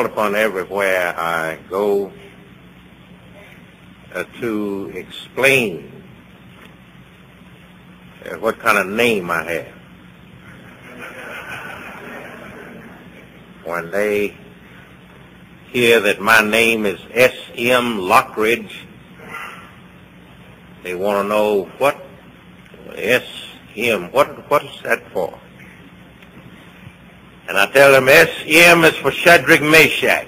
called upon everywhere I go uh, to explain uh, what kind of name I have. When they hear that my name is S.M. Lockridge, they want to know what S.M. What what is that for? And I tell them S.M. is for Shadrach Meshach.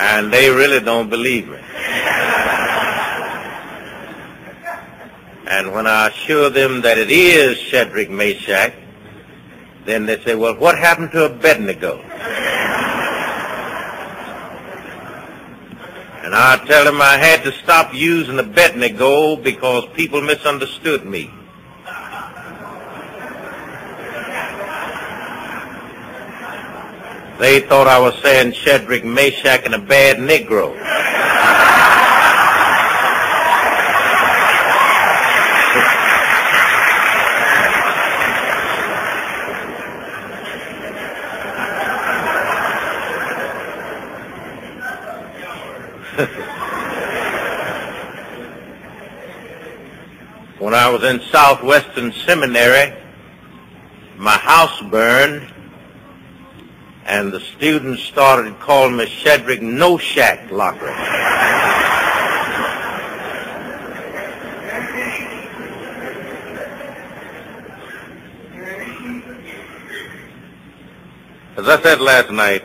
And they really don't believe me. And when I assure them that it is Shadrach Meshach, then they say, well, what happened to Abednego? And I tell them I had to stop using Abednego because people misunderstood me. They thought I was saying Shadrach, Meshach, and a bad Negro. when I was in Southwestern Seminary, my house burned and the students started calling me Shadrach No Shack Locker. As I said last night,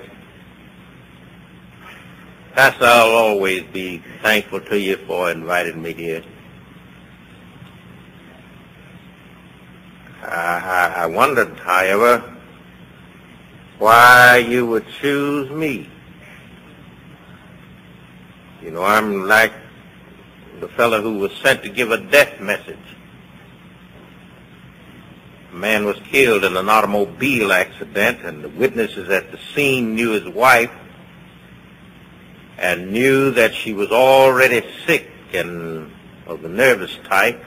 Pastor, I'll always be thankful to you for inviting me here. I, I wondered, however, why you would choose me. You know, I'm like the fellow who was sent to give a death message. A man was killed in an automobile accident, and the witnesses at the scene knew his wife and knew that she was already sick and of the nervous type.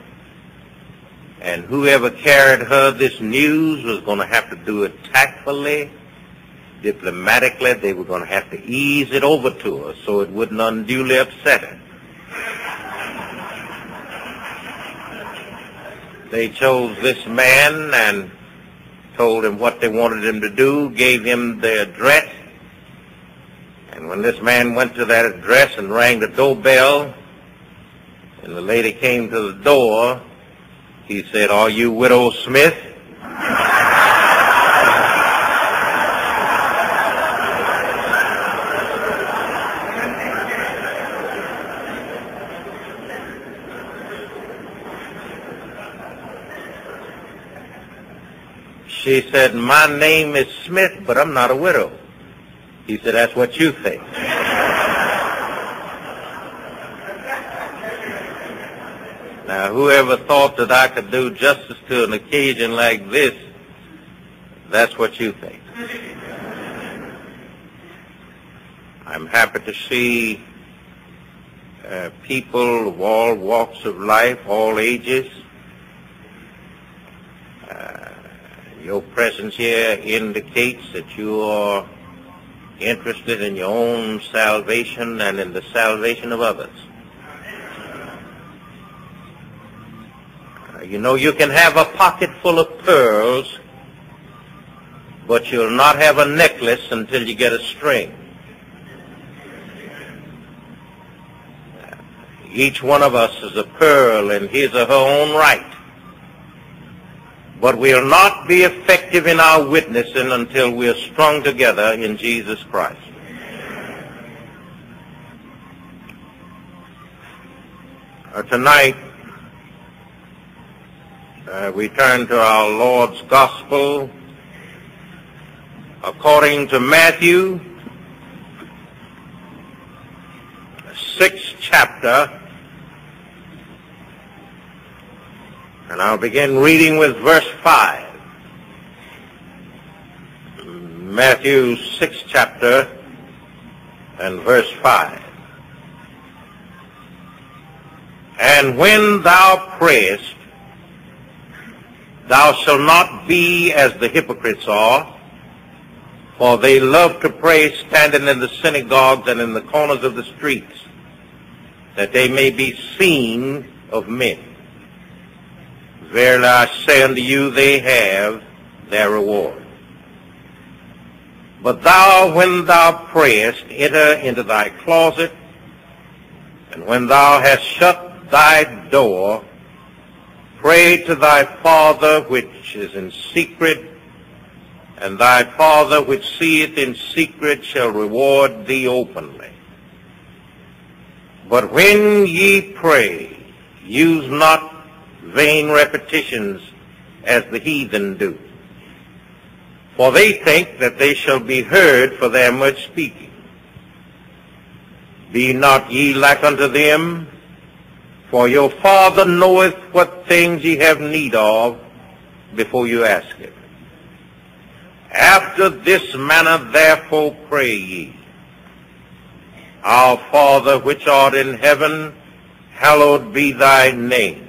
And whoever carried her this news was going to have to do it tactfully diplomatically, they were going to have to ease it over to us so it wouldn't unduly upset her. They chose this man and told him what they wanted him to do, gave him the address, and when this man went to that address and rang the doorbell, and the lady came to the door, he said, Are you Widow Smith? She said, my name is Smith, but I'm not a widow. He said, that's what you think. now, whoever thought that I could do justice to an occasion like this, that's what you think. I'm happy to see uh, people of all walks of life, all ages, Your presence here indicates that you are interested in your own salvation and in the salvation of others. You know, you can have a pocket full of pearls, but you'll not have a necklace until you get a string. Each one of us is a pearl in his or her own right but we'll not be effective in our witnessing until we're strung together in Jesus Christ. Uh, tonight, uh, we turn to our Lord's Gospel according to Matthew, sixth chapter, And I'll begin reading with verse 5. Matthew 6 chapter and verse 5. And when thou prayest, thou shalt not be as the hypocrites are, For they love to pray standing in the synagogues and in the corners of the streets, that they may be seen of men. Verily I say unto you, they have their reward. But thou, when thou prayest, enter into thy closet, and when thou hast shut thy door, pray to thy Father which is in secret, and thy Father which seeth in secret shall reward thee openly. But when ye pray, use not vain repetitions as the heathen do for they think that they shall be heard for their much speaking. Be not ye like unto them, for your Father knoweth what things ye have need of before you ask it. After this manner therefore pray ye. Our Father which art in heaven, hallowed be thy name.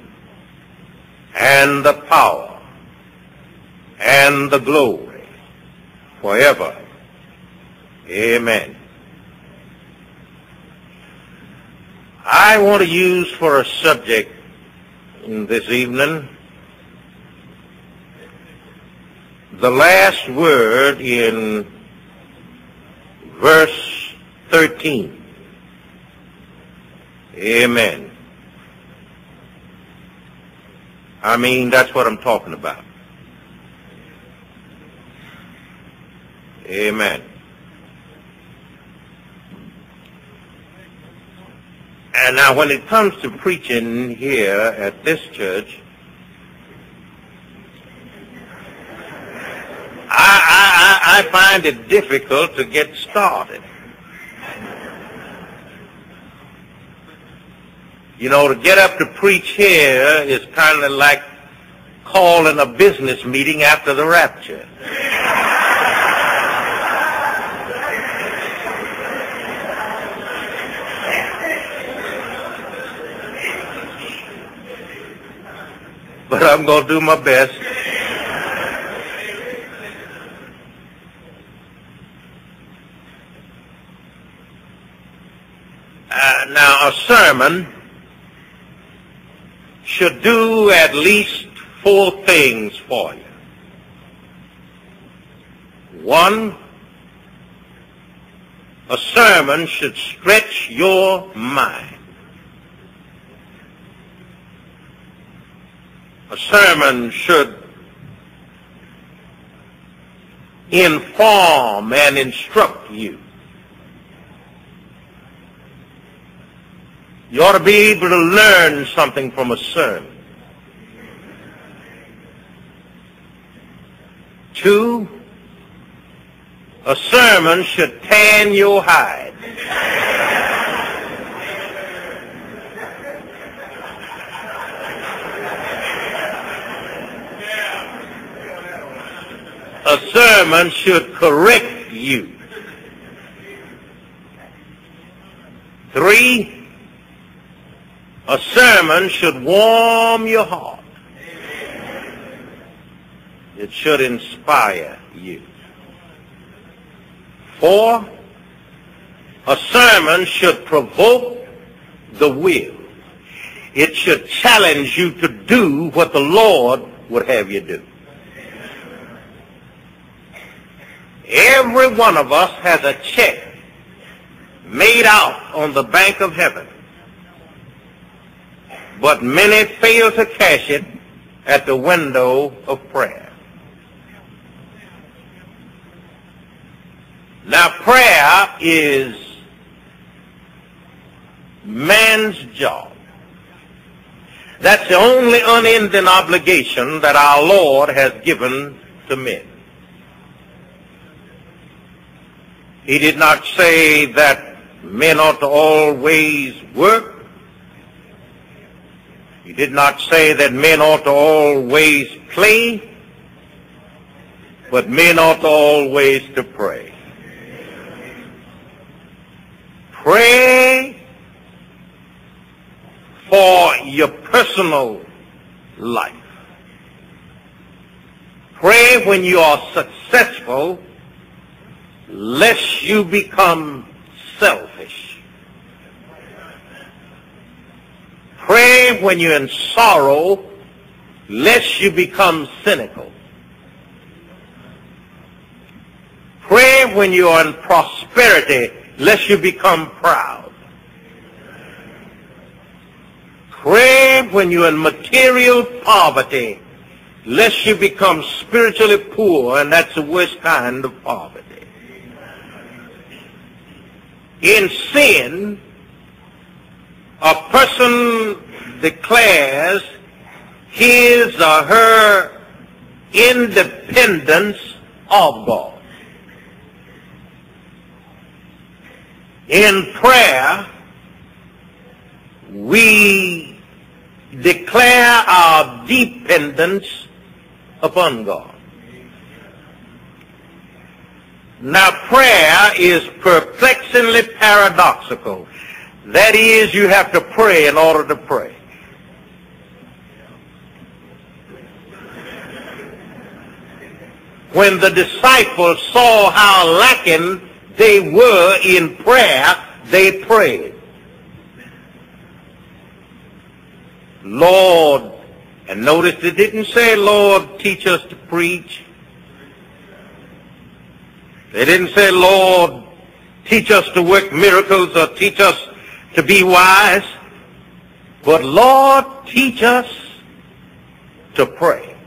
and the power, and the glory forever. Amen. I want to use for a subject this evening the last word in verse 13. Amen. I mean, that's what I'm talking about. Amen. And now when it comes to preaching here at this church, I, I, I find it difficult to get started. You know, to get up to preach here is kind of like calling a business meeting after the rapture. but I'm going to do my best. Uh, now, a sermon should do at least four things for you. One, a sermon should stretch your mind. a sermon should inform and instruct you. You ought to be able to learn something from a sermon. Two, a sermon should tan your hide. a sermon should correct you. Three, a sermon should warm your heart. It should inspire you. Four, a sermon should provoke the will. It should challenge you to do what the Lord would have you do. Every one of us has a check made out on the bank of heaven. But many fail to cash it at the window of prayer. Now prayer is man's job. That's the only unending obligation that our Lord has given to men. He did not say that men ought to always work. He did not say that men ought to always play, but men ought to always to pray. Pray for your personal life. Pray when you are successful, lest you become selfish. Pray when you're in sorrow, lest you become cynical. Pray when you are in prosperity, lest you become proud. Pray when you're in material poverty, lest you become spiritually poor, and that's the worst kind of poverty. In sin, a person declares his or her independence of God. In prayer, we declare our dependence upon God. Now prayer is perplexingly paradoxical. That is, you have to pray in order to pray. When the disciples saw how lacking they were in prayer, they prayed. Lord, and notice it didn't say, Lord, teach us to preach. They didn't say, Lord, teach us to work miracles or teach us to be wise. But Lord, teach us to pray.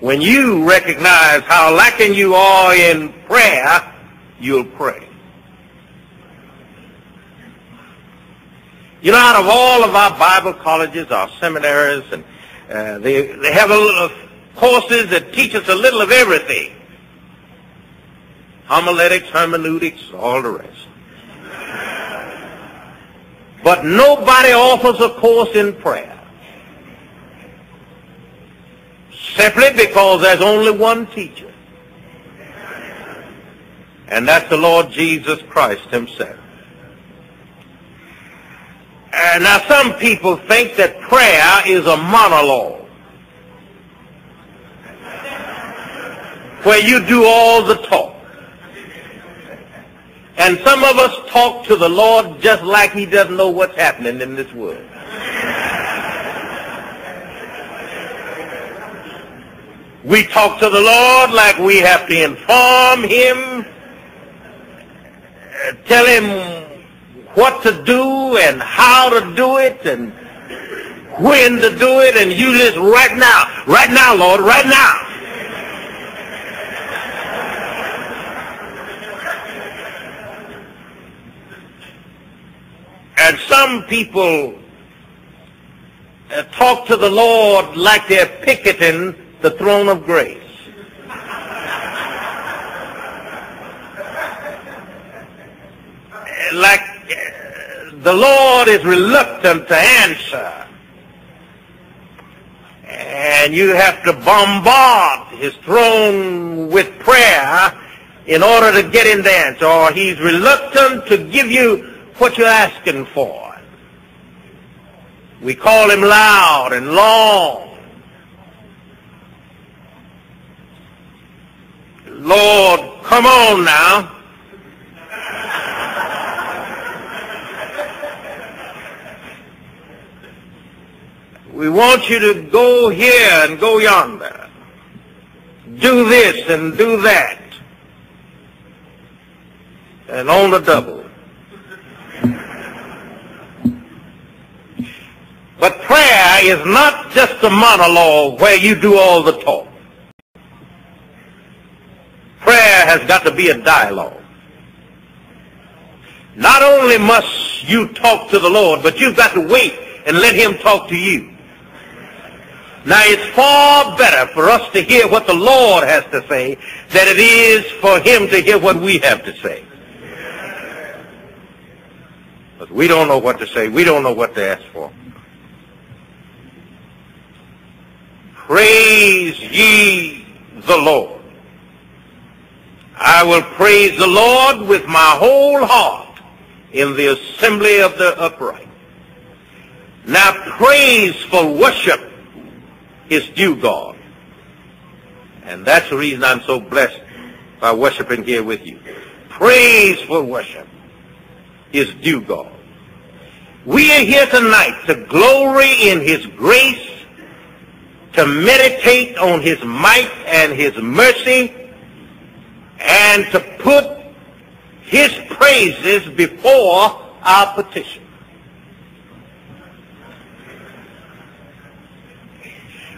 When you recognize how lacking you are in prayer, you'll pray. You know, out of all of our Bible colleges, our seminaries, and uh, they, they have a little courses that teach us a little of everything. Homiletics, hermeneutics, all the rest. But nobody offers a course in prayer. Simply because there's only one teacher. And that's the Lord Jesus Christ himself. And now, some people think that prayer is a monologue where you do all the talk. And some of us talk to the Lord just like he doesn't know what's happening in this world. We talk to the Lord like we have to inform him, tell him what to do and how to do it and when to do it and you just right now, right now, Lord, right now. And some people uh, talk to the Lord like they're picketing the throne of grace. like the Lord is reluctant to answer. And you have to bombard his throne with prayer in order to get him the answer. Or he's reluctant to give you what you're asking for. We call him loud and long. Lord, come on now. We want you to go here and go yonder. Do this and do that. And on the double. But prayer is not just a monologue where you do all the talk. Prayer has got to be a dialogue. Not only must you talk to the Lord, but you've got to wait and let him talk to you. Now it's far better for us to hear what the Lord has to say than it is for him to hear what we have to say. But we don't know what to say. We don't know what to ask for. Praise ye the Lord. I will praise the Lord with my whole heart in the assembly of the upright. Now praise for worship is due God. And that's the reason I'm so blessed by worshiping here with you. Praise for worship is due God. We are here tonight to glory in his grace, to meditate on his might and his mercy, and to put his praises before our petition.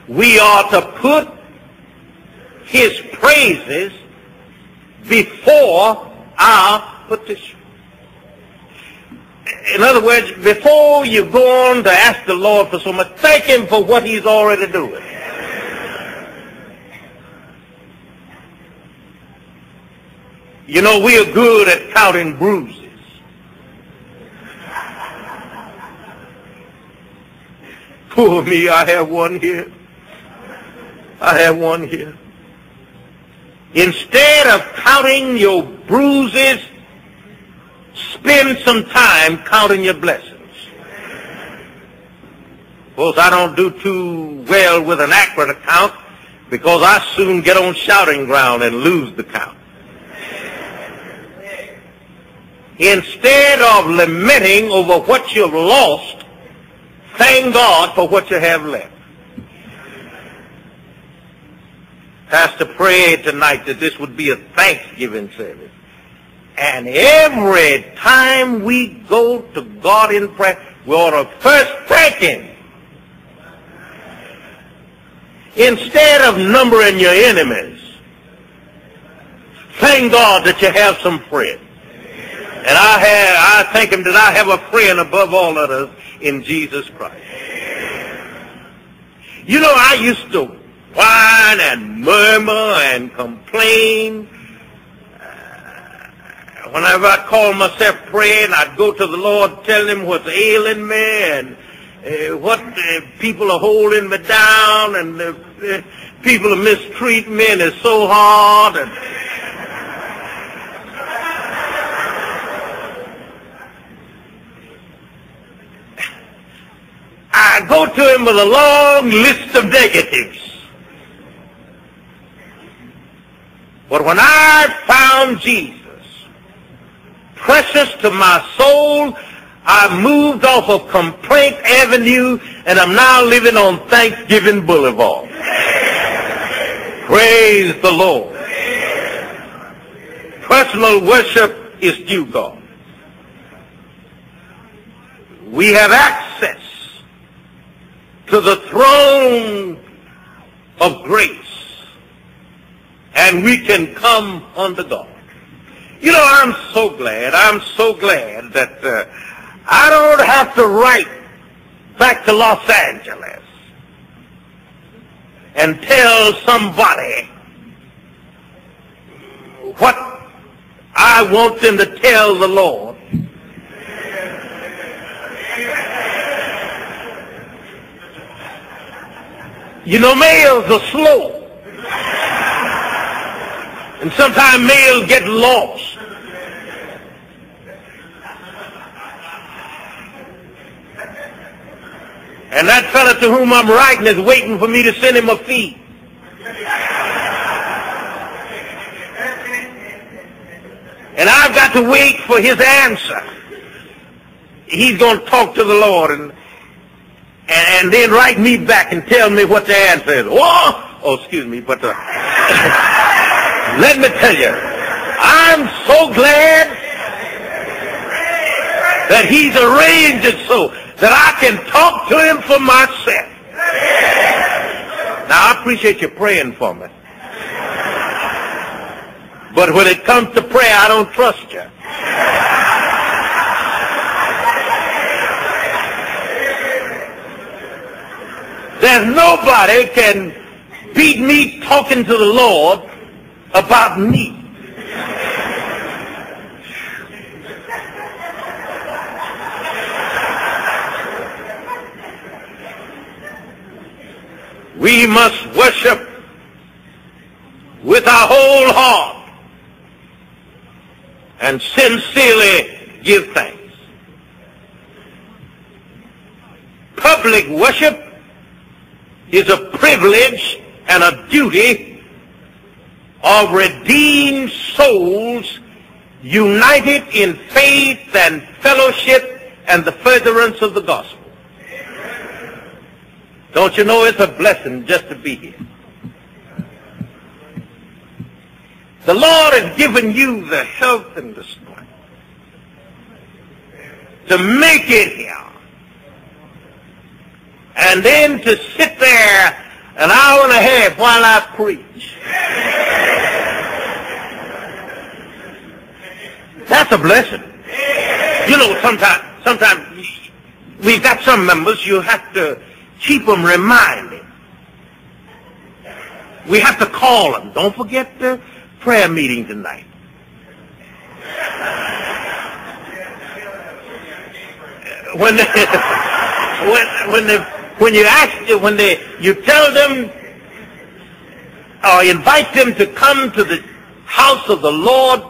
We are to put his praises before our petition. In other words, before you go on to ask the Lord for so much, thank him for what he's already doing. You know, we are good at counting bruises. Poor me, I have one here. I have one here. Instead of counting your bruises, spend some time counting your blessings. Of course, I don't do too well with an accurate account because I soon get on shouting ground and lose the count. Instead of lamenting over what you've lost, thank God for what you have left. Pastor prayed tonight that this would be a Thanksgiving service. And every time we go to God in prayer, we ought to first thank Him. Instead of numbering your enemies, thank God that you have some friends. And I have, I thank him that I have a friend above all others in Jesus Christ. You know, I used to whine and murmur and complain. Uh, whenever I call myself praying, I'd go to the Lord telling him what's ailing me and uh, what uh, people are holding me down and uh, people are mistreating me and it's so hard. And, I go to him with a long list of negatives. But when I found Jesus, precious to my soul, I moved off of Complaint Avenue and I'm now living on Thanksgiving Boulevard. Praise the Lord. Personal worship is due God. We have access to the throne of grace. And we can come unto God. You know, I'm so glad, I'm so glad that uh, I don't have to write back to Los Angeles and tell somebody what I want them to tell the Lord. You know, mails are slow. And sometimes mails get lost. And that fella to whom I'm writing is waiting for me to send him a fee. And I've got to wait for his answer. He's going to talk to the Lord and, and, and then write me back and tell me what the answer is. Oh, oh excuse me, but uh, let me tell you, I'm so glad that he's arranged it so that I can talk to him for myself. Now, I appreciate you praying for me. But when it comes to prayer, I don't trust you. There's nobody can beat me talking to the Lord about me. We must worship with our whole heart and sincerely give thanks. Public worship is a privilege and a duty of redeemed souls united in faith and fellowship and the furtherance of the gospel. Don't you know it's a blessing just to be here? The Lord has given you the health and the strength to make it here. And then to sit there an hour and a half while I preach. That's a blessing. You know, sometimes, sometimes we've got some members you have to keep them reminded. We have to call them. Don't forget the prayer meeting tonight. When when, when they, when you ask, when they, you tell them or invite them to come to the house of the Lord,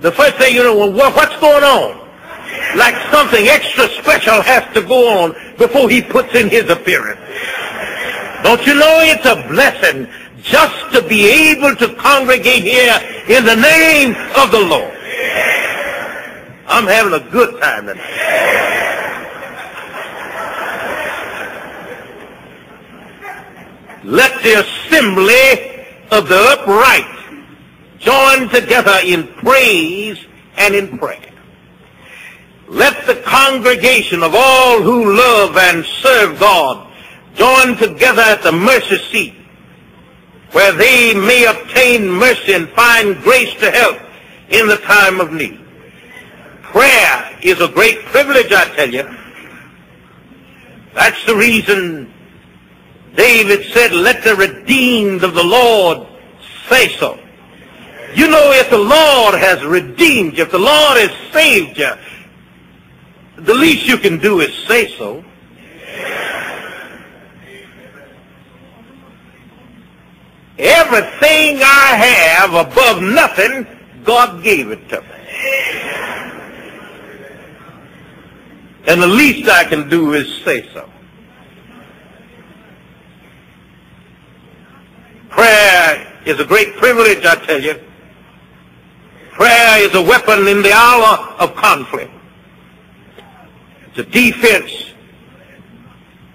the first thing you know, well, what's going on? Like something extra special has to go on before he puts in his appearance. Don't you know it's a blessing just to be able to congregate here in the name of the Lord. I'm having a good time tonight. Let the assembly of the upright join together in praise and in prayer. Let the congregation of all who love and serve God join together at the mercy seat where they may obtain mercy and find grace to help in the time of need. Prayer is a great privilege, I tell you. That's the reason David said, let the redeemed of the Lord say so. You know, if the Lord has redeemed you, if the Lord has saved you, the least you can do is say so. Everything I have above nothing, God gave it to me. And the least I can do is say so. Prayer is a great privilege, I tell you. Prayer is a weapon in the hour of conflict. A defense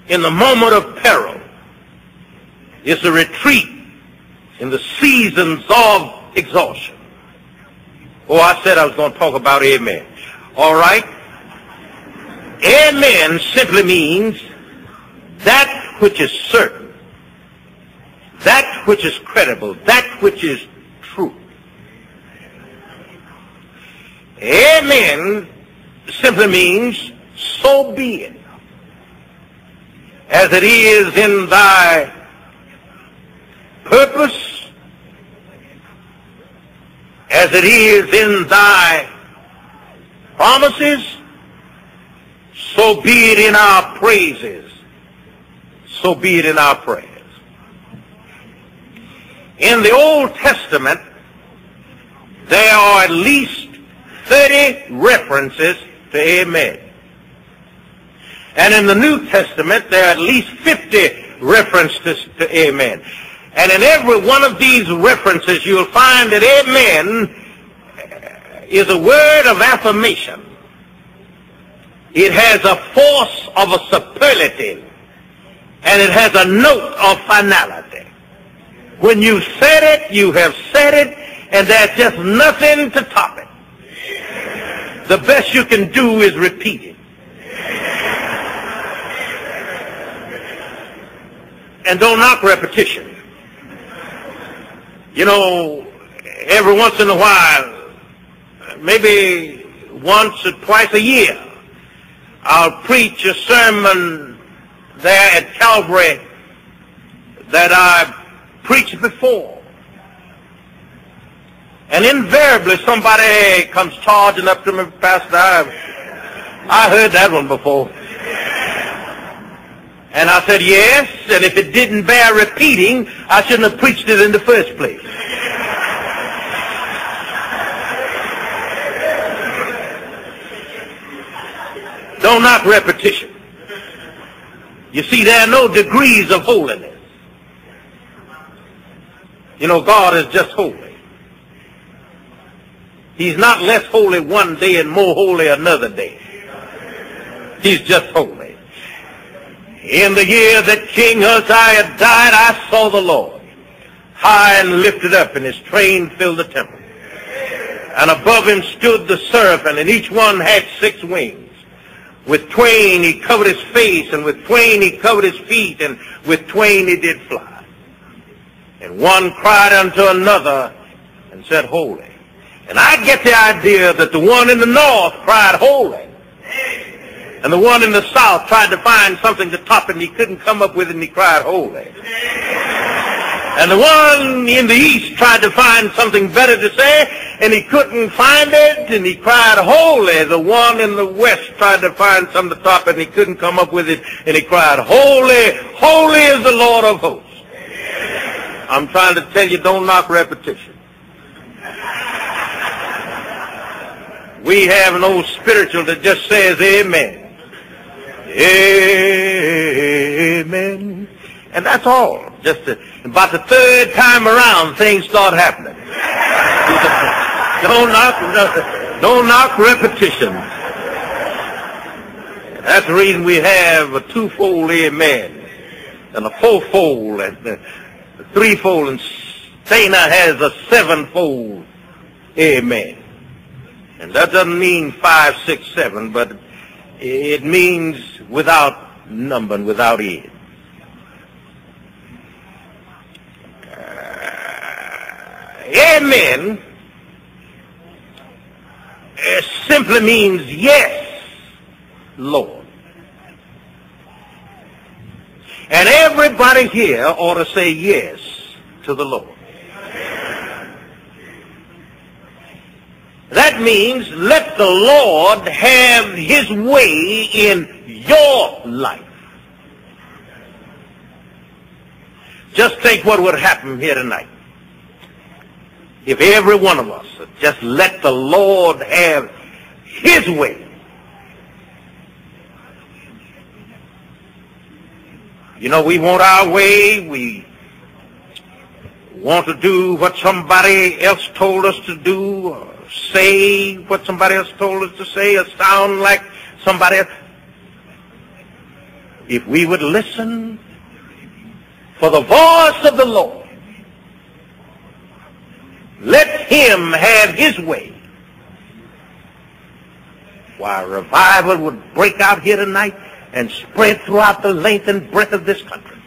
in the moment of peril. It's a retreat in the seasons of exhaustion. Oh, I said I was going to talk about amen. All right? Amen simply means that which is certain, that which is credible, that which is true. Amen simply means so be it, as it is in thy purpose, as it is in thy promises, so be it in our praises, so be it in our prayers. In the Old Testament, there are at least 30 references to amen. And in the New Testament, there are at least 50 references to amen. And in every one of these references, you'll find that amen is a word of affirmation. It has a force of a superlative, and it has a note of finality. When you said it, you have said it, and there's just nothing to top it. The best you can do is repeat it. And don't knock repetition. You know, every once in a while, maybe once or twice a year, I'll preach a sermon there at Calvary that I've preached before. And invariably somebody comes charging up to me, Pastor, I've, I heard that one before. And I said, yes, and if it didn't bear repeating, I shouldn't have preached it in the first place. Don't knock repetition. You see, there are no degrees of holiness. You know, God is just holy. He's not less holy one day and more holy another day. He's just holy. In the year that King Uzziah died, I saw the Lord high and lifted up, and his train filled the temple. And above him stood the seraphim, and each one had six wings. With twain he covered his face, and with twain he covered his feet, and with twain he did fly. And one cried unto another and said, Holy. And I get the idea that the one in the north cried, Holy. And the one in the south tried to find something to top it, and he couldn't come up with it, and he cried, Holy. And the one in the east tried to find something better to say, and he couldn't find it, and he cried, Holy. The one in the west tried to find something to top it, and he couldn't come up with it, and he cried, Holy, holy is the Lord of hosts. I'm trying to tell you, don't knock repetition. We have an old spiritual that just says amen. Amen. And that's all. Just to, about the third time around, things start happening. don't knock, don't knock repetition. That's the reason we have a twofold amen and a fourfold and uh, a threefold, and Stainer has a sevenfold amen. And that doesn't mean five, six, seven, but it means without number and without end. Uh, amen it simply means yes, Lord. And everybody here ought to say yes to the Lord. That means let the Lord have his way in your life. Just think what would happen here tonight if every one of us just let the Lord have his way. You know, we want our way. We want to do what somebody else told us to do, say what somebody else told us to say, or sound like somebody else. If we would listen for the voice of the Lord, let him have his way. Why, revival would break out here tonight and spread throughout the length and breadth of this country.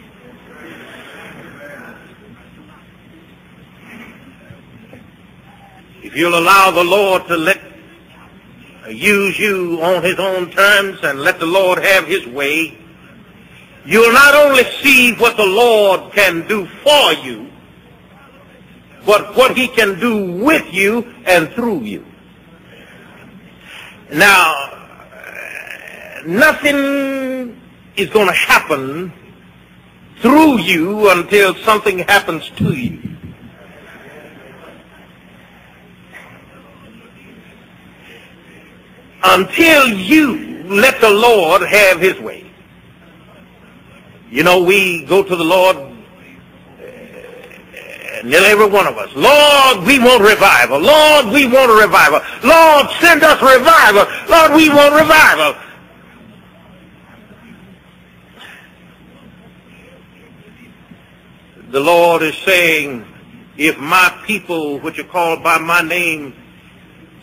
If you'll allow the Lord to let use you on his own terms and let the Lord have his way, you'll not only see what the Lord can do for you, but what he can do with you and through you. Now, nothing is going to happen through you until something happens to you. Until you let the Lord have his way. You know, we go to the Lord eh, nearly every one of us. Lord, we want revival. Lord, we want a revival. Lord, send us revival. Lord, we want revival. The Lord is saying, if my people, which are called by my name,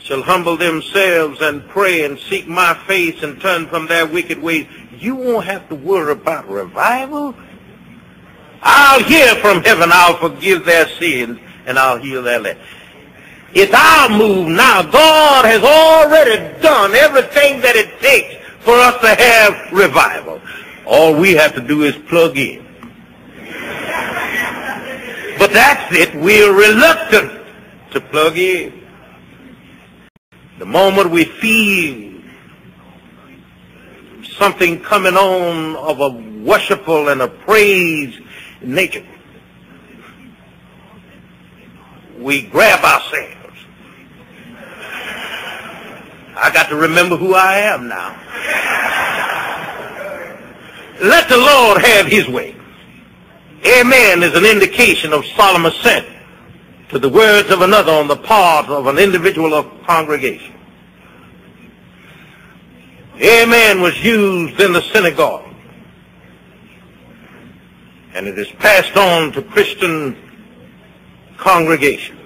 shall humble themselves and pray and seek my face and turn from their wicked ways, you won't have to worry about revival. I'll hear from heaven, I'll forgive their sins, and I'll heal their land. It's our move now. God has already done everything that it takes for us to have revival. All we have to do is plug in. But that's it. We're reluctant to plug in. The moment we feel something coming on of a worshipful and a praise nature, we grab ourselves. I got to remember who I am now. Let the Lord have his way. Amen is an indication of solemn assent to the words of another on the part of an individual or congregation. Amen was used in the synagogue. And it is passed on to Christian congregation.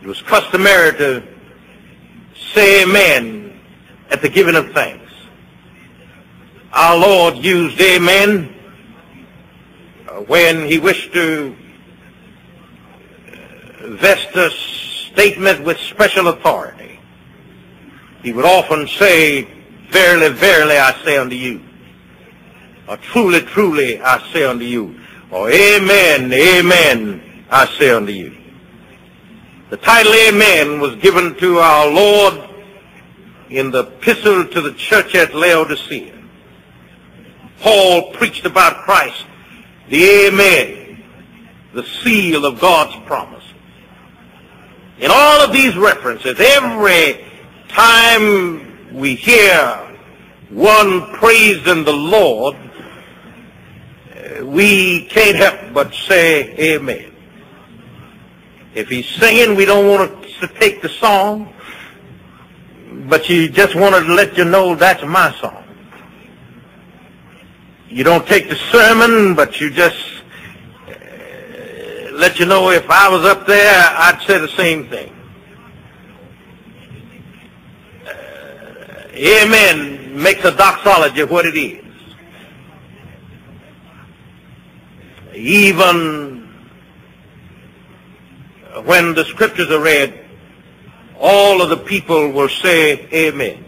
It was customary to say amen at the giving of thanks. Our Lord used amen uh, when he wished to vest a statement with special authority. He would often say, Verily, verily, I say unto you. Or truly, truly, I say unto you. Or Amen, Amen, I say unto you. The title Amen was given to our Lord in the epistle to the church at Laodicea. Paul preached about Christ, the Amen, the seal of God's promise. In all of these references, every time we hear one praising the Lord, we can't help but say amen. If he's singing, we don't want to take the song, but you just wanted to let you know that's my song. You don't take the sermon, but you just let you know if I was up there, I'd say the same thing. Uh, amen makes a doxology what it is. Even when the scriptures are read, all of the people will say amen.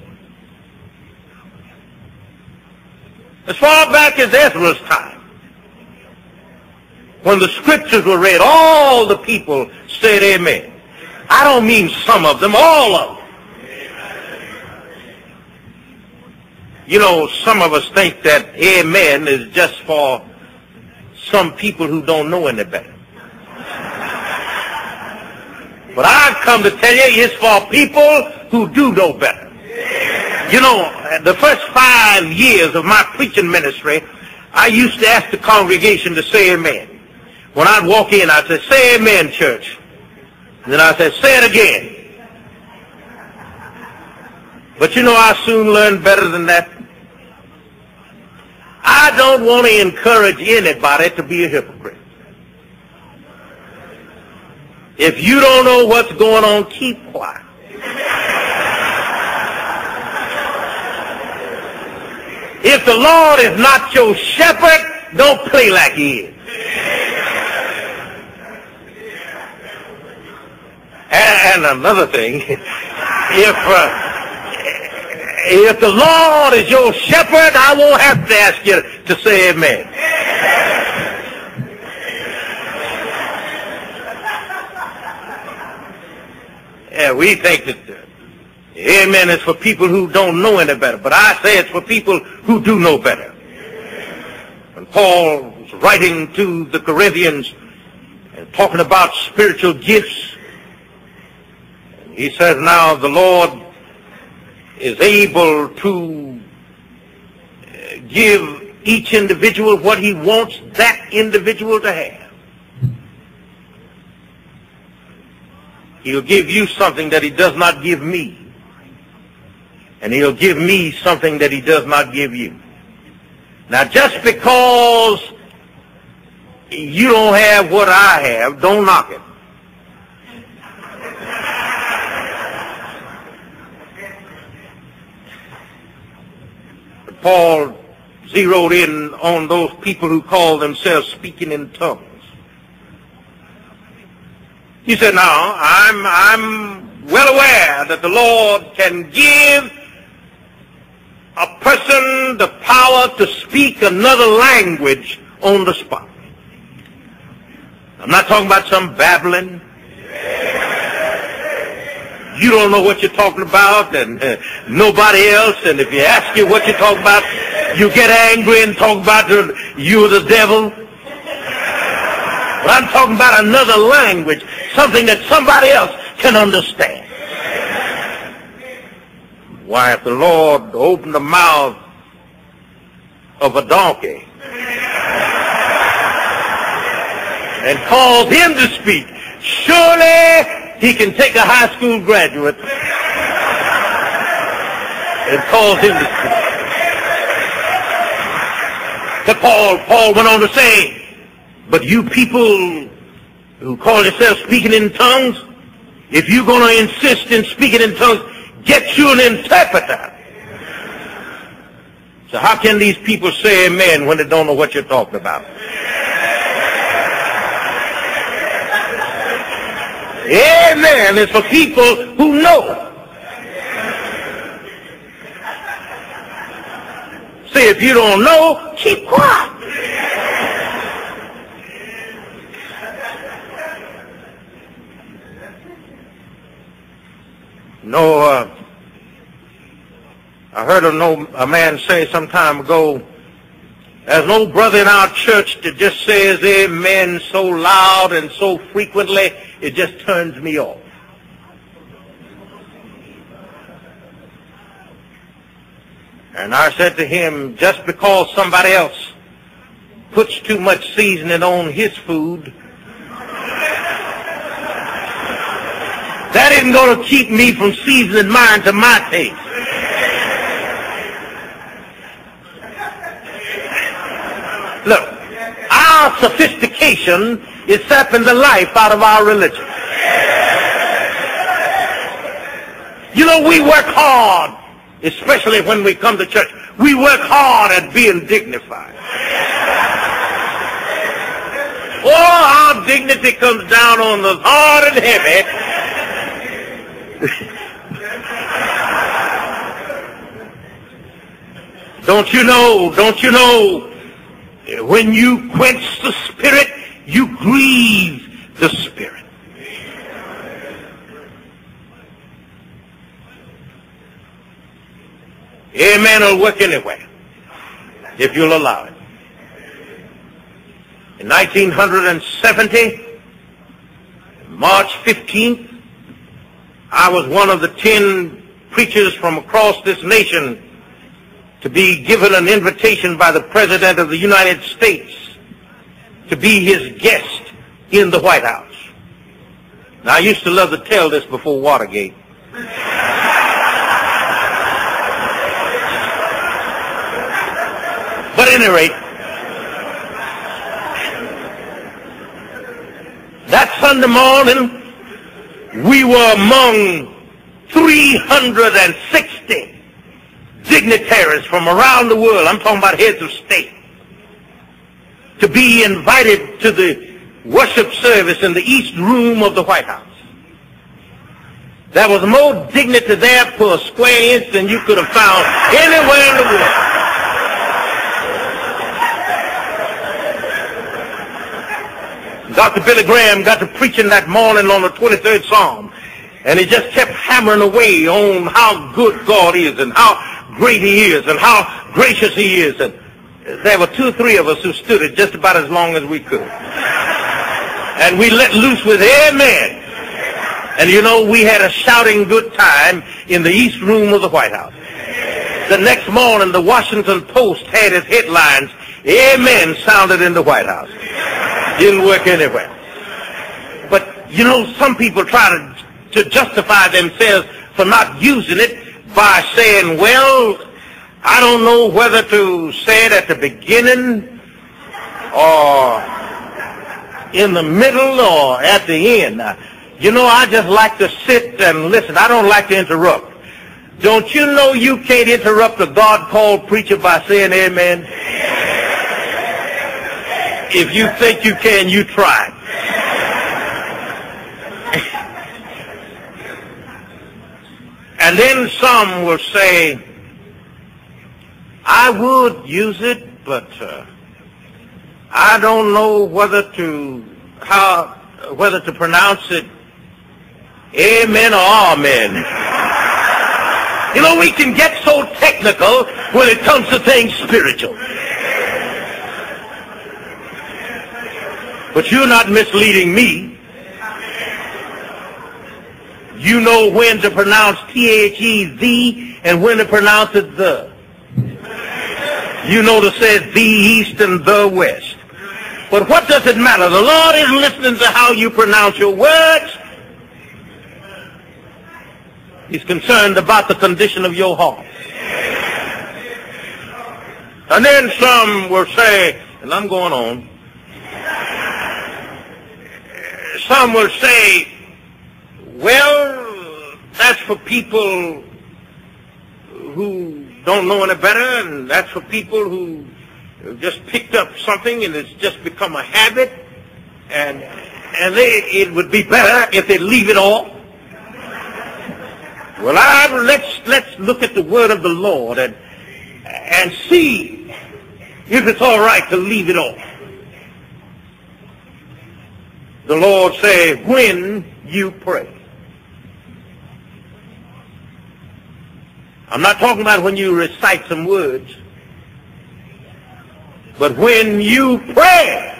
As far back as Ezra's time, when the scriptures were read, all the people said amen. I don't mean some of them, all of them. You know, some of us think that amen is just for some people who don't know any better. But I've come to tell you it's for people who do know better. You know, the first five years of my preaching ministry, I used to ask the congregation to say amen. When I'd walk in, I'd say, say amen, church. And then I'd say, say it again. But you know, I soon learned better than that. I don't want to encourage anybody to be a hypocrite. If you don't know what's going on, keep quiet. If the Lord is not your shepherd, don't play like he is. And, another thing, if uh, if the Lord is your shepherd, I won't have to ask you to say amen. Yeah, we think that amen is for people who don't know any better. But I say it's for people who do know better. When Paul was writing to the Corinthians and talking about spiritual gifts, he says now the Lord is able to uh, give each individual what he wants that individual to have. He'll give you something that he does not give me. And he'll give me something that he does not give you. Now, just because you don't have what I have, don't knock it. Paul zeroed in on those people who call themselves speaking in tongues. He said, now, I'm, I'm well aware that the Lord can give a person the power to speak another language on the spot. I'm not talking about some babbling. You don't know what you're talking about, and uh, nobody else. And if you ask you what you're talking about, you get angry and talk about the, you the devil. But I'm talking about another language, something that somebody else can understand. Why, if the Lord opened the mouth of a donkey and called him to speak, surely he can take a high school graduate and cause him to. But Paul, Paul went on to say, but you people who call yourselves speaking in tongues, if you're going to insist in speaking in tongues, get you an interpreter. So how can these people say amen when they don't know what you're talking about? Amen is for people who know. See, if you don't know, keep quiet. No, uh, I heard a, no, a man say some time ago, there's no brother in our church that just says amen so loud and so frequently, it just turns me off. And I said to him, just because somebody else puts too much seasoning on his food, that isn't going to keep me from seasoning mine to my taste. Look, our sophistication is sapping the life out of our religion. You know, we work hard, especially when we come to church. We work hard at being dignified. Oh, our dignity comes down on us hard and heavy. don't you know, don't you know, when you quench the Spirit, you grieve the Spirit. Amen will work anyway, if you'll allow it. In 1970, March 15th, I was one of the ten preachers from across this nation to be given an invitation by the President of the United States to be his guest in the White House. Now, I used to love to tell this before Watergate. But at any rate, that Sunday morning, we were among 360 dignitaries from around the world, I'm talking about heads of state, to be invited to the worship service in the East Room of the White House. There was more dignity there for a square inch than you could have found anywhere in the world. Dr. Billy Graham got to preaching that morning on the 23rd Psalm, and he just kept hammering away on how good God is and how great he is and how gracious he is. And there were two or three of us who stood it just about as long as we could. And we let loose with amen. And you know, we had a shouting good time in the East Room of the White House. The next morning, the Washington Post had its headlines, Amen sounded in the White House. Didn't work anywhere. But, you know, some people try to, to justify themselves for not using it by saying, well, I don't know whether to say it at the beginning or in the middle or at the end. You know, I just like to sit and listen. I don't like to interrupt. Don't you know you can't interrupt a God-called preacher by saying amen? If you think you can, you try. And then some will say, I would use it, but uh, I don't know whether to how, whether to pronounce it amen or amen. You know, we can get so technical when it comes to things spiritual. But you're not misleading me. You know when to pronounce T-H-E-Z and when to pronounce it the. You know to say the east and the west. But what does it matter? The Lord isn't listening to how you pronounce your words. He's concerned about the condition of your heart. And then some will say, and I'm going on, some will say, well, that's for people who don't know any better, and that's for people who just picked up something and it's just become a habit, and and they, it would be better if they leave it all. Well, I, let's let's look at the word of the Lord and and see if it's all right to leave it all. The Lord say, when you pray. I'm not talking about when you recite some words, but when you pray.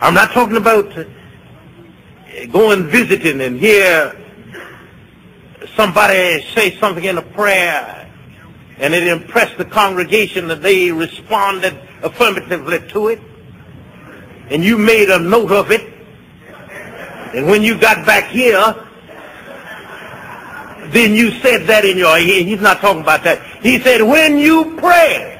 I'm not talking about uh, going visiting and hear somebody say something in a prayer and it impressed the congregation that they responded affirmatively to it and you made a note of it and when you got back here then you said that in your ear. He's not talking about that. He said, when you pray.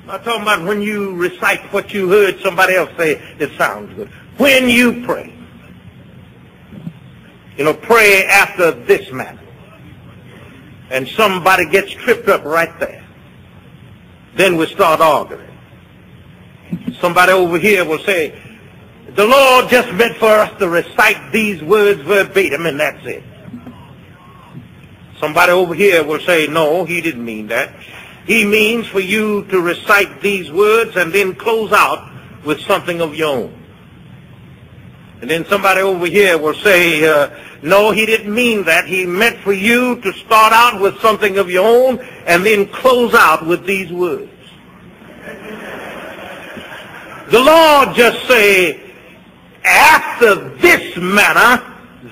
I'm not talking about when you recite what you heard somebody else say that sounds good. When you pray. You know, pray after this manner. And somebody gets tripped up right there. Then we start arguing. Somebody over here will say, the Lord just meant for us to recite these words verbatim, and that's it. Somebody over here will say, no, he didn't mean that. He means for you to recite these words and then close out with something of your own. And then somebody over here will say, uh, no, he didn't mean that. He meant for you to start out with something of your own and then close out with these words. The Lord just say, after this manner,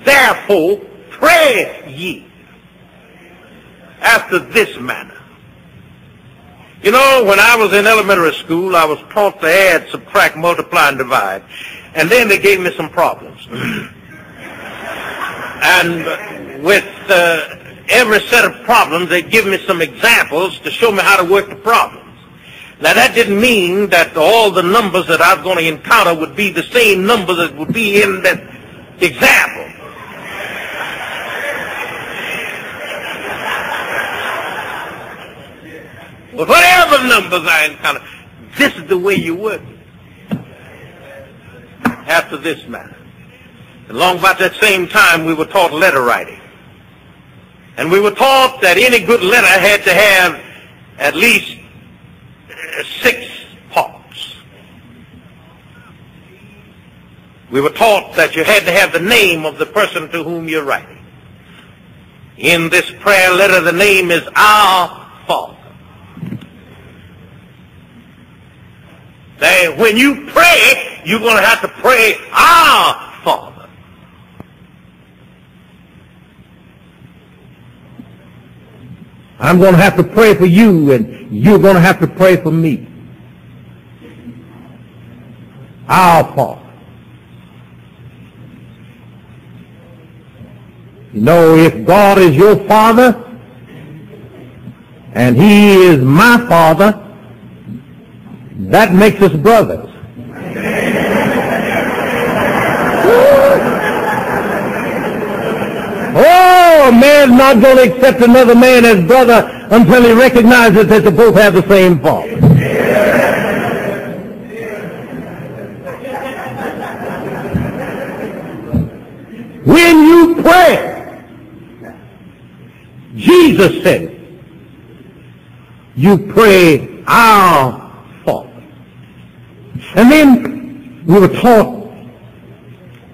therefore, pray ye. After this manner. You know, when I was in elementary school, I was taught to add, subtract, multiply, and divide. And then they gave me some problems. and with uh, every set of problems, they give me some examples to show me how to work the problem. Now that didn't mean that all the numbers that I was going to encounter would be the same numbers that would be in that example. But whatever numbers I encounter, this is the way you work after this matter. And long about that same time, we were taught letter writing. And we were taught that any good letter had to have at least six parts. We were taught that you had to have the name of the person to whom you're writing. In this prayer letter, the name is Our Father. That when you pray, you're going to have to pray Our Father. I'm going to have to pray for you, and you're going to have to pray for me. Our Father. You know, if God is your Father, and He is my Father, that makes us brothers. Oh, a man's not going to accept another man as brother until he recognizes that they both have the same father. When you pray, Jesus said, you pray, our Father. And then we were taught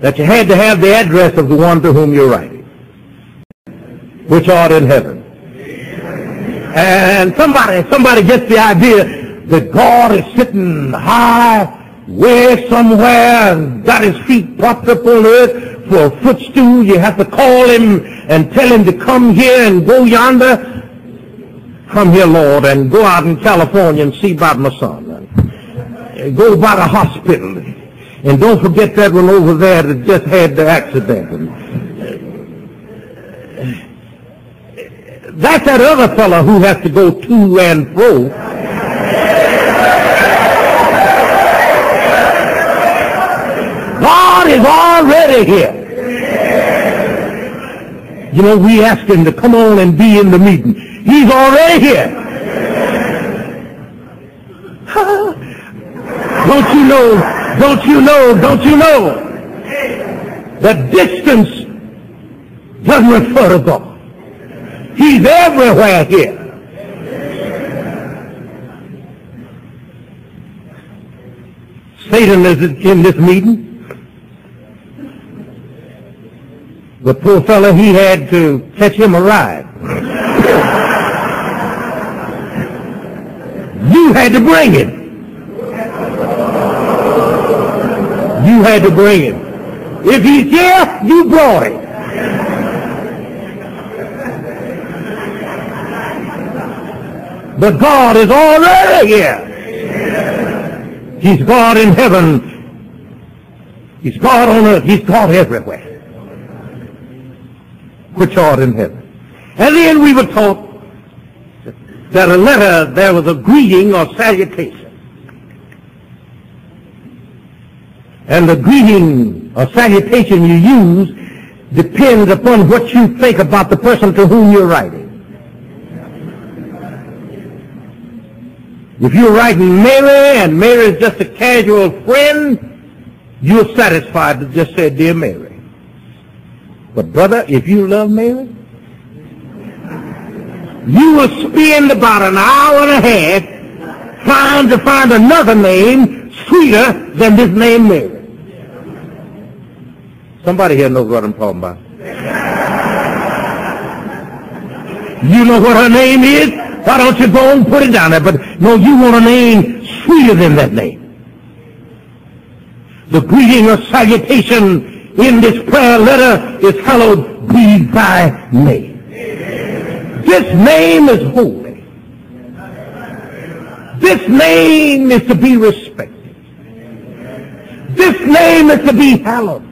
that you had to have the address of the one to whom you're writing, which art in heaven. And somebody, somebody gets the idea that God is sitting high, way somewhere, and got his feet propped up on earth for a footstool. You have to call him and tell him to come here and go yonder. Come here, Lord, and go out in California and see about my son. And go by the hospital. And don't forget that one over there that just had the accident. That's that other fellow who has to go to and fro. God is already here. You know, we asked him to come on and be in the meeting. He's already here. don't you know, don't you know, don't you know that distance doesn't refer to God. He's everywhere here. Satan is in this meeting. The poor fellow, he had to catch him a ride. You had to bring him. You had to bring him. If he's here, you brought him. But God is already here. He's God in heaven. He's God on earth. He's God everywhere. Which art in heaven. And then we were taught that a letter, there was a greeting or salutation. And the greeting or salutation you use depends upon what you think about the person to whom you're writing. If you're writing Mary and Mary is just a casual friend, you're satisfied to just say, Dear Mary. But brother, if you love Mary, you will spend about an hour and a half trying to find another name sweeter than this name Mary. Somebody here knows what I'm talking about. You know what her name is? Why don't you go and put it down there? But no, you want a name sweeter than that name. The greeting or salutation in this prayer letter is hallowed be thy name. This name is holy. This name is to be respected. This name is to be hallowed.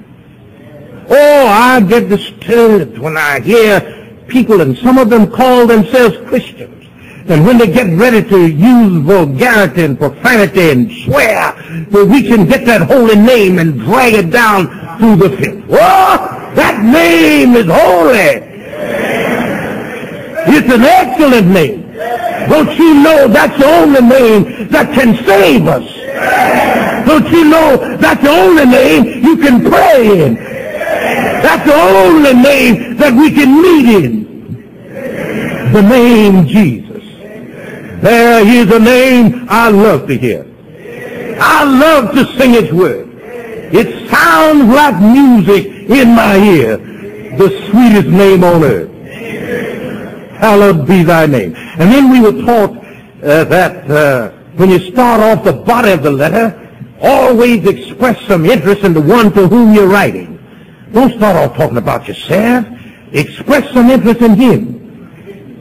Oh, I get disturbed when I hear people, and some of them call themselves Christians. And when they get ready to use vulgarity and profanity and swear, they reach and get that holy name and drag it down through the filth. Oh, that name is holy. It's an excellent name. Don't you know that's the only name that can save us? Don't you know that's the only name you can pray in? That's the only name that we can meet in. The name Jesus. There is a name I love to hear. I love to sing its word. It sounds like music in my ear. The sweetest name on earth. Hallowed be thy name. And then we were taught uh, that uh, when you start off the body of the letter, always express some interest in the one to whom you're writing. Don't start off talking about yourself. Express some interest in him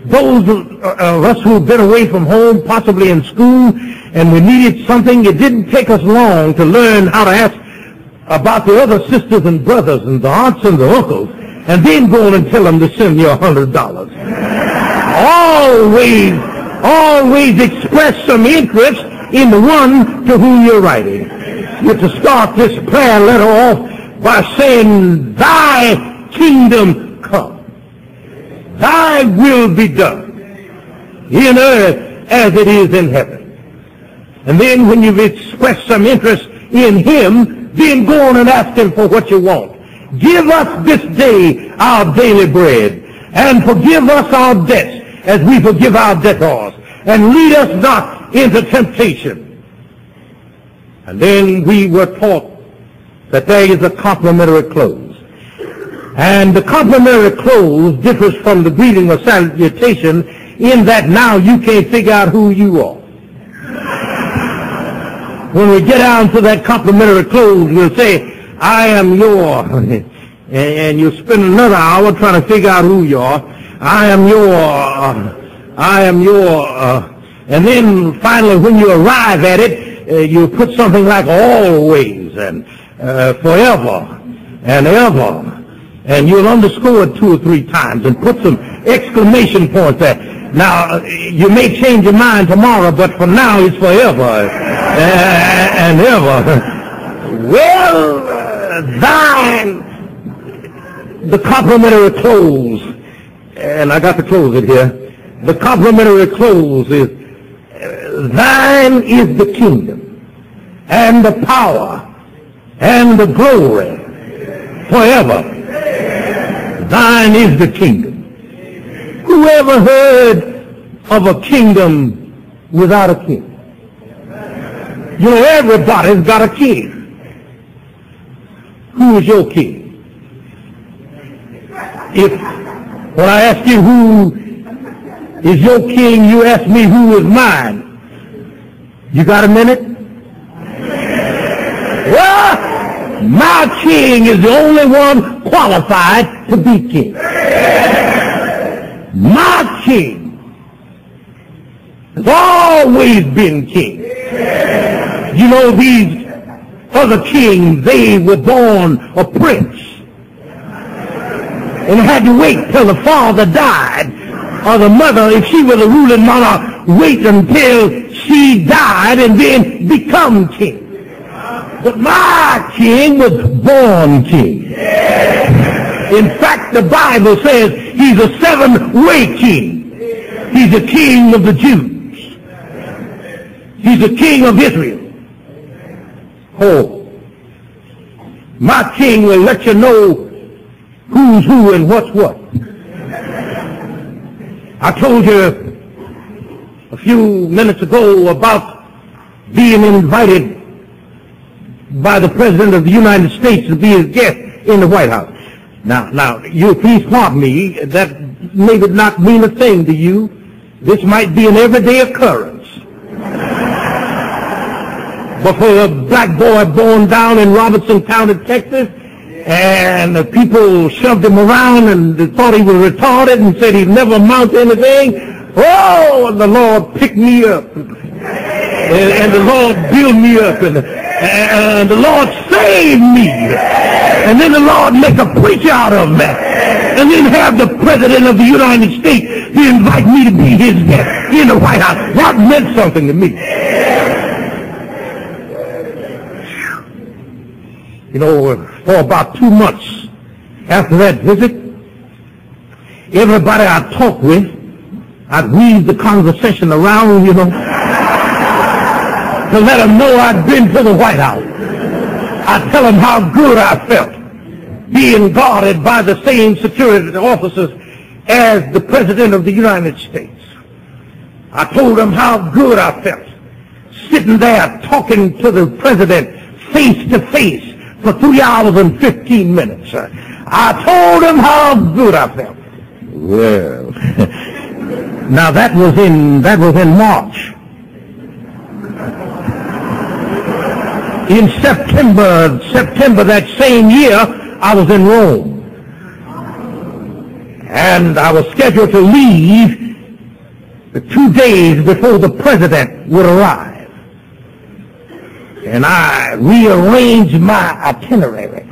those uh, of us who've been away from home, possibly in school, and we needed something, it didn't take us long to learn how to ask about the other sisters and brothers and the aunts and the uncles, and then go and tell them to send you a hundred dollars. Always, always express some interest in the one to whom you're writing. You're to start this prayer letter off by saying, Thy kingdom. Thy will be done in earth as it is in heaven. And then when you've expressed some interest in him, then go on and ask him for what you want. Give us this day our daily bread, and forgive us our debts as we forgive our debtors. And lead us not into temptation. And then we were taught that there is a complementary close. And the complimentary close differs from the greeting or salutation in that now you can't figure out who you are. When we get down to that complimentary close, we'll say, I am your, and, you spend another hour trying to figure out who you are. I am your, uh, I am your, uh, and then finally when you arrive at it, uh, you put something like always and forever and ever. And you'll underscore it two or three times and put some exclamation points there. Now, you may change your mind tomorrow, but for now it's forever and ever. Well, thine, the complimentary close, and I got to close it here. The complimentary close is, thine is the kingdom and the power and the glory forever. Thine is the kingdom. Who ever heard of a kingdom without a king? You know, everybody's got a king. Who is your king? If, when I ask you who is your king, you ask me who is mine. You got a minute? Well, my king is the only one qualified to be king. My king has always been king. You know, these other kings, they were born a prince. And had to wait till the father died. Or the mother, if she was a ruling monarch, wait until she died and then become king. But my king was born king. In fact, the Bible says he's a seven-way king. He's a king of the Jews. He's a king of Israel. Oh, my king will let you know who's who and what's what. I told you a few minutes ago about being invited by the President of the United States to be his guest in the White House. Now, now, you please pardon me. That may not mean a thing to you. This might be an everyday occurrence. But for a black boy born down in Robertson County, Texas, and the people shoved him around and thought he was retarded and said he'd never amount to anything. Oh, and the Lord picked me up. And, and the Lord built me up. And, and the Lord saved me. And then the Lord make a preacher out of me. And then have the President of the United States to invite me to be his guest in the White House. That meant something to me. You know, for about two months after that visit, everybody I talked with, I'd weave the conversation around, you know, to let them know I'd been to the White House. I'd tell them how good I felt being guarded by the same security officers as the President of the United States. I told them how good I felt sitting there talking to the President face to face for three hours and 15 minutes. I told him how good I felt. Well, now that was in, that was in March. In September, September that same year, I was in Rome. And I was scheduled to leave two days before the president would arrive and I rearranged my itinerary.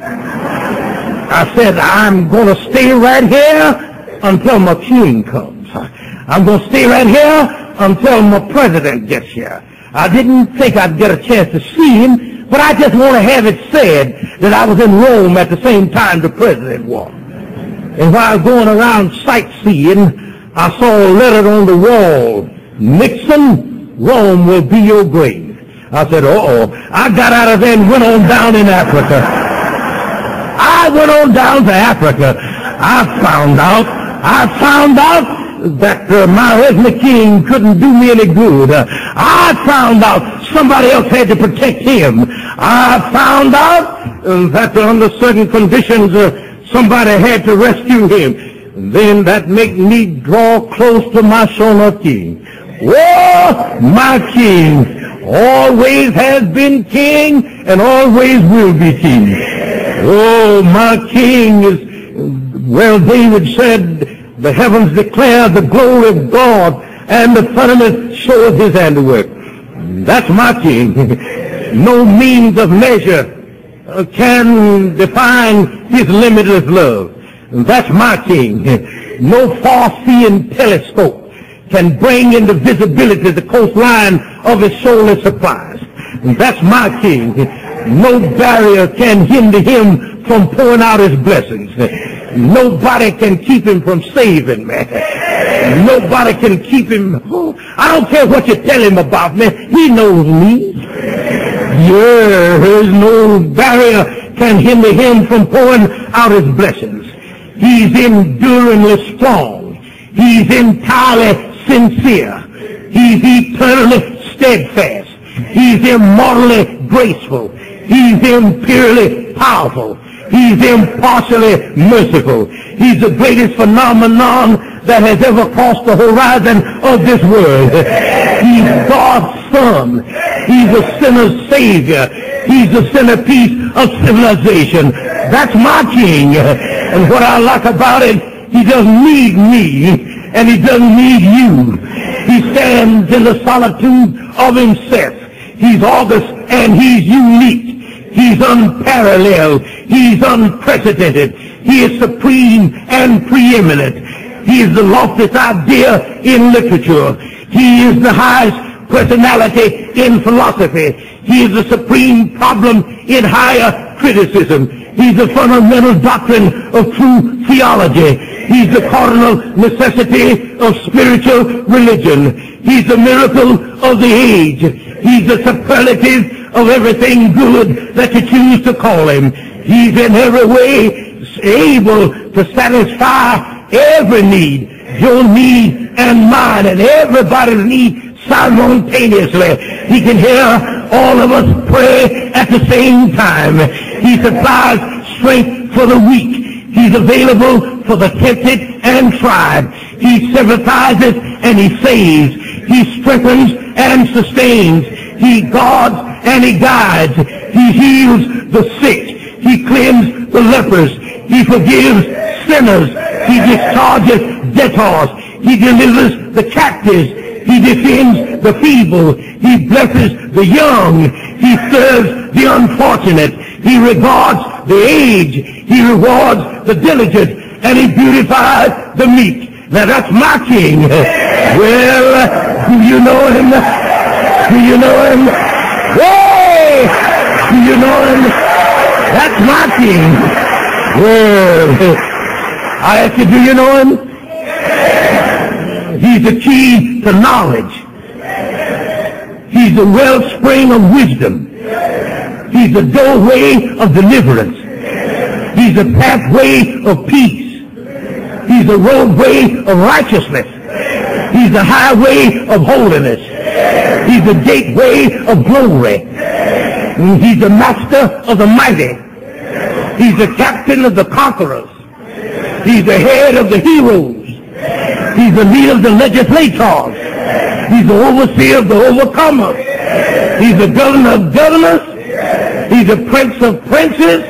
I said, I'm going to stay right here until my king comes. I'm going to stay right here until my president gets here. I didn't think I'd get a chance to see him, but I just want to have it said that I was in Rome at the same time the president was. And while going around sightseeing, I saw a letter on the wall. Nixon, Rome will be your grave. I said, uh-oh. I got out of there and went on down in Africa. I went on down to Africa. I found out, I found out that uh, my earthly king couldn't do me any good. I found out somebody else had to protect him. I found out that under certain conditions uh, somebody had to rescue him. Then that make me draw close to my Shona king. Whoa, my king always has been king and always will be king. Oh, my king is, well, David said, the heavens declare the glory of God and the firmament showeth his handiwork. That's my king. no means of measure can define his limitless love. That's my king. No far-seeing telescope can bring into visibility the coastline of his soulless supplies. That's my king. No barrier can hinder him from pouring out his blessings. Nobody can keep him from saving me. Nobody can keep him. I don't care what you tell him about me. He knows me. Yeah, there's no barrier can hinder him from pouring out his blessings. He's enduringly strong. He's entirely sincere. He's eternally steadfast. He's immortally graceful. He's imperially powerful. He's impartially merciful. He's the greatest phenomenon that has ever crossed the horizon of this world. He's God's son. He's a sinner's savior. He's the centerpiece of civilization. That's my king. And what I like about it, he doesn't need me and he doesn't need you. He stands in the solitude of himself. He's august and he's unique. He's unparalleled. He's unprecedented. He is supreme and preeminent. He is the loftiest idea in literature. He is the highest personality in philosophy. He is the supreme problem in higher criticism. He's the fundamental doctrine of true theology. He's the cardinal necessity of spiritual religion. He's the miracle of the age. He's the superlative of everything good that you choose to call him. He's in every way able to satisfy every need, your need and mine and everybody's need simultaneously. He can hear all of us pray at the same time. He supplies strength for the weak. He's available for the tempted and tried. He sympathizes and he saves. He strengthens and sustains. He guards and he guides. He heals the sick. He cleanses the lepers. He forgives sinners. He discharges debtors. He delivers the captives. He defends the feeble. He blesses the young. He serves the unfortunate. He regards the aged. He rewards the diligent. And he beautifies the meek. Now that's my king. Well, do you know him? Do you know him? Hey! Do you know him? That's my king. Well, I ask you, do you know him? He's the key to knowledge. He's the wellspring of wisdom. He's the doorway of deliverance. He's the pathway of peace. He's the roadway of righteousness. He's the highway of holiness. He's the gateway of glory. He's the master of the mighty. He's the captain of the conquerors. He's the head of the heroes. He's the leader of the legislators. He's the overseer of the overcomers. He's the governor of governors. He's the prince of princes.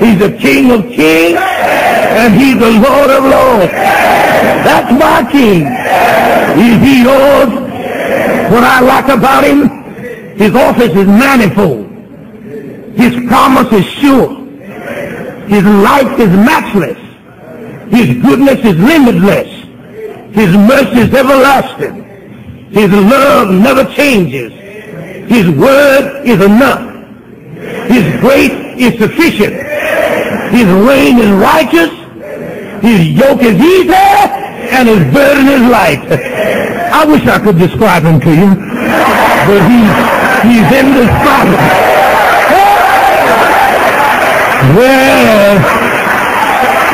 He's the king of kings. And he's the lord of lords. That's my king. Is he yours? What I like about him, his office is manifold. His promise is sure. His life is matchless. His goodness is limitless. His mercy is everlasting. His love never changes. His word is enough. His grace is sufficient. His reign is righteous. His yoke is easy. And his burden is light. I wish I could describe him to you. But he's, he's indescribable. Well,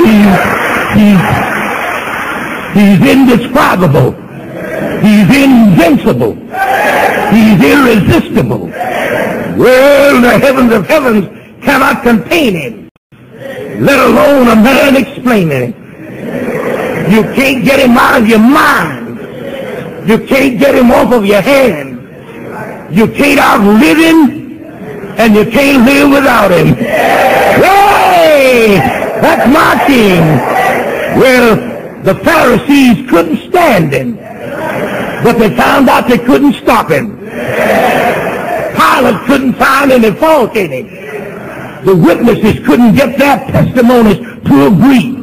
he's, he's, He's indescribable. He's invincible. He's irresistible. Well, the heavens of heavens cannot contain him, let alone a man explaining it. You can't get him out of your mind. You can't get him off of your hand. You can't outlive him, and you can't live without him. Hey! That's my king. Well, the Pharisees couldn't stand him, but they found out they couldn't stop him. Pilate couldn't find any fault in him. The witnesses couldn't get their testimonies to agree.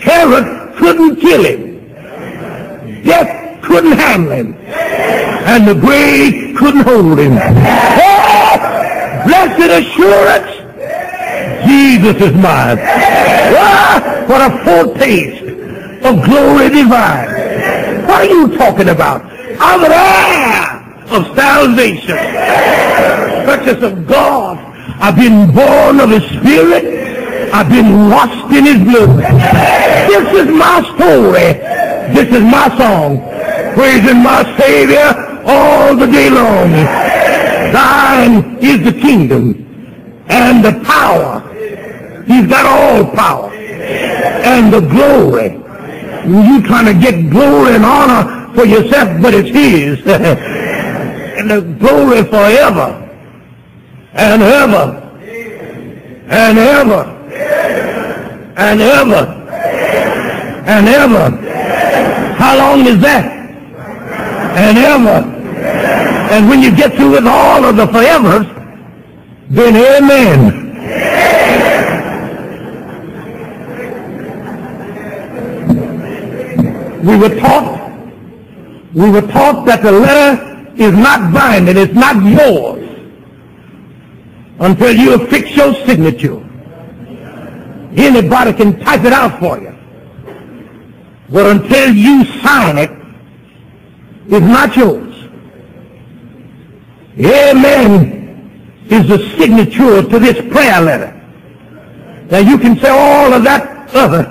Herod couldn't kill him. Death couldn't handle him. And the grave couldn't hold him. Oh, blessed assurance, Jesus is mine. Ah, what a foretaste of glory divine. What are you talking about? I'm an heir of salvation. Purchase of God. I've been born of his spirit. I've been washed in his blood. This is my story. This is my song. Praising my Savior all the day long. Thine is the kingdom and the power. He's got all power and the glory. You trying to get glory and honor for yourself, but it's his. and the glory forever and ever and ever and ever and ever. How long is that? And ever. And when you get through with all of the forevers, then amen. We were taught, we were taught that the letter is not binding, it's not yours until you affix your signature. Anybody can type it out for you. But until you sign it, it's not yours. Amen is the signature to this prayer letter. Now you can say all of that other.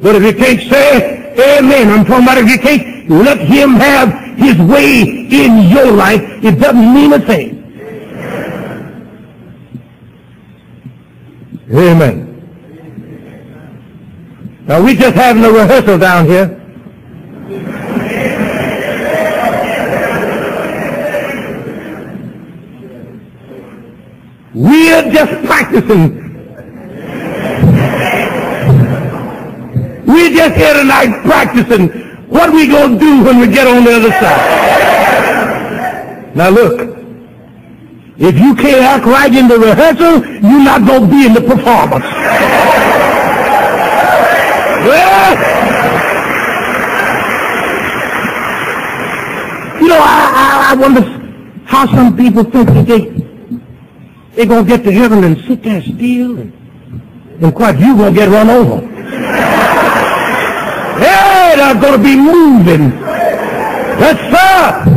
But if you can't say amen, I'm talking about if you can't let him have his way in your life, it doesn't mean a thing. Amen. Now we just having a rehearsal down here. We are just practicing. We're just here tonight practicing what we going to do when we get on the other side. Now look, if you can't act right in the rehearsal, you're not going to be in the performance. Well, you know, I, I, I wonder how some people think they they're going to get to heaven and sit there still and, and quite you going to get run over. yeah, they're going to be moving. Yes, sir.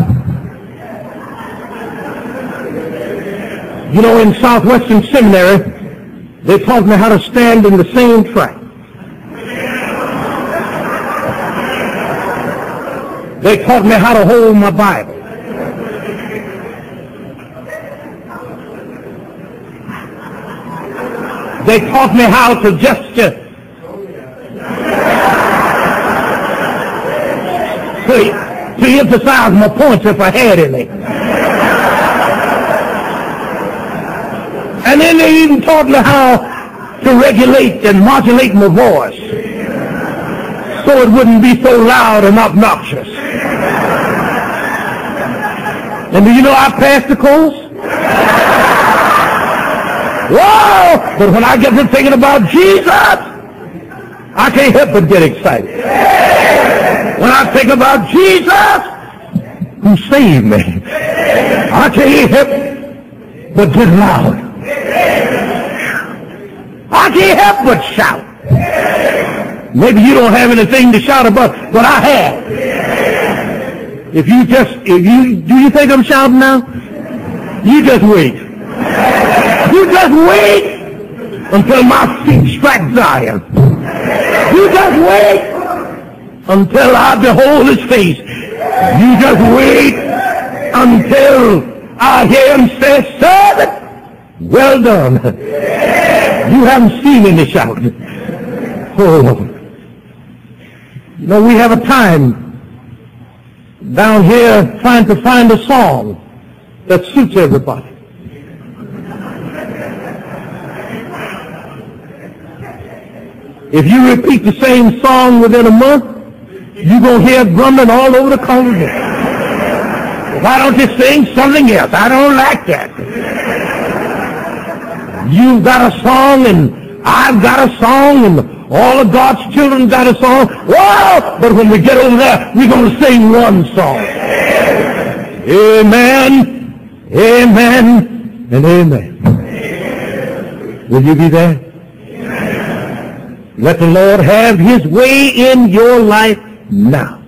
You know, in Southwestern Seminary, they taught me how to stand in the same track. They taught me how to hold my Bible. They taught me how to gesture. To, to emphasize my points if I had any. And then they even taught me how to regulate and modulate my voice so it wouldn't be so loud and obnoxious. And do you know I passed the course? Whoa! But when I get to thinking about Jesus, I can't help but get excited. When I think about Jesus, who saved me, I can't help but get loud. I can't help but shout. Maybe you don't have anything to shout about, but I have. If you just, if you, do you think I'm shouting now? You just wait. You just wait until my feet strike Zion. You just wait until I behold his face. You just wait until I hear him say, servant, well done. You haven't seen any shout. Oh. Know, we have a time down here trying to find a song that suits everybody. If you repeat the same song within a month, you're going to hear grumbling all over the congregation. Why don't you sing something else? I don't like that. You've got a song and I've got a song and all of God's children got a song. Wow! But when we get over there, we're going to sing one song. Amen, amen, and amen. Will you be there? Let the Lord have his way in your life now.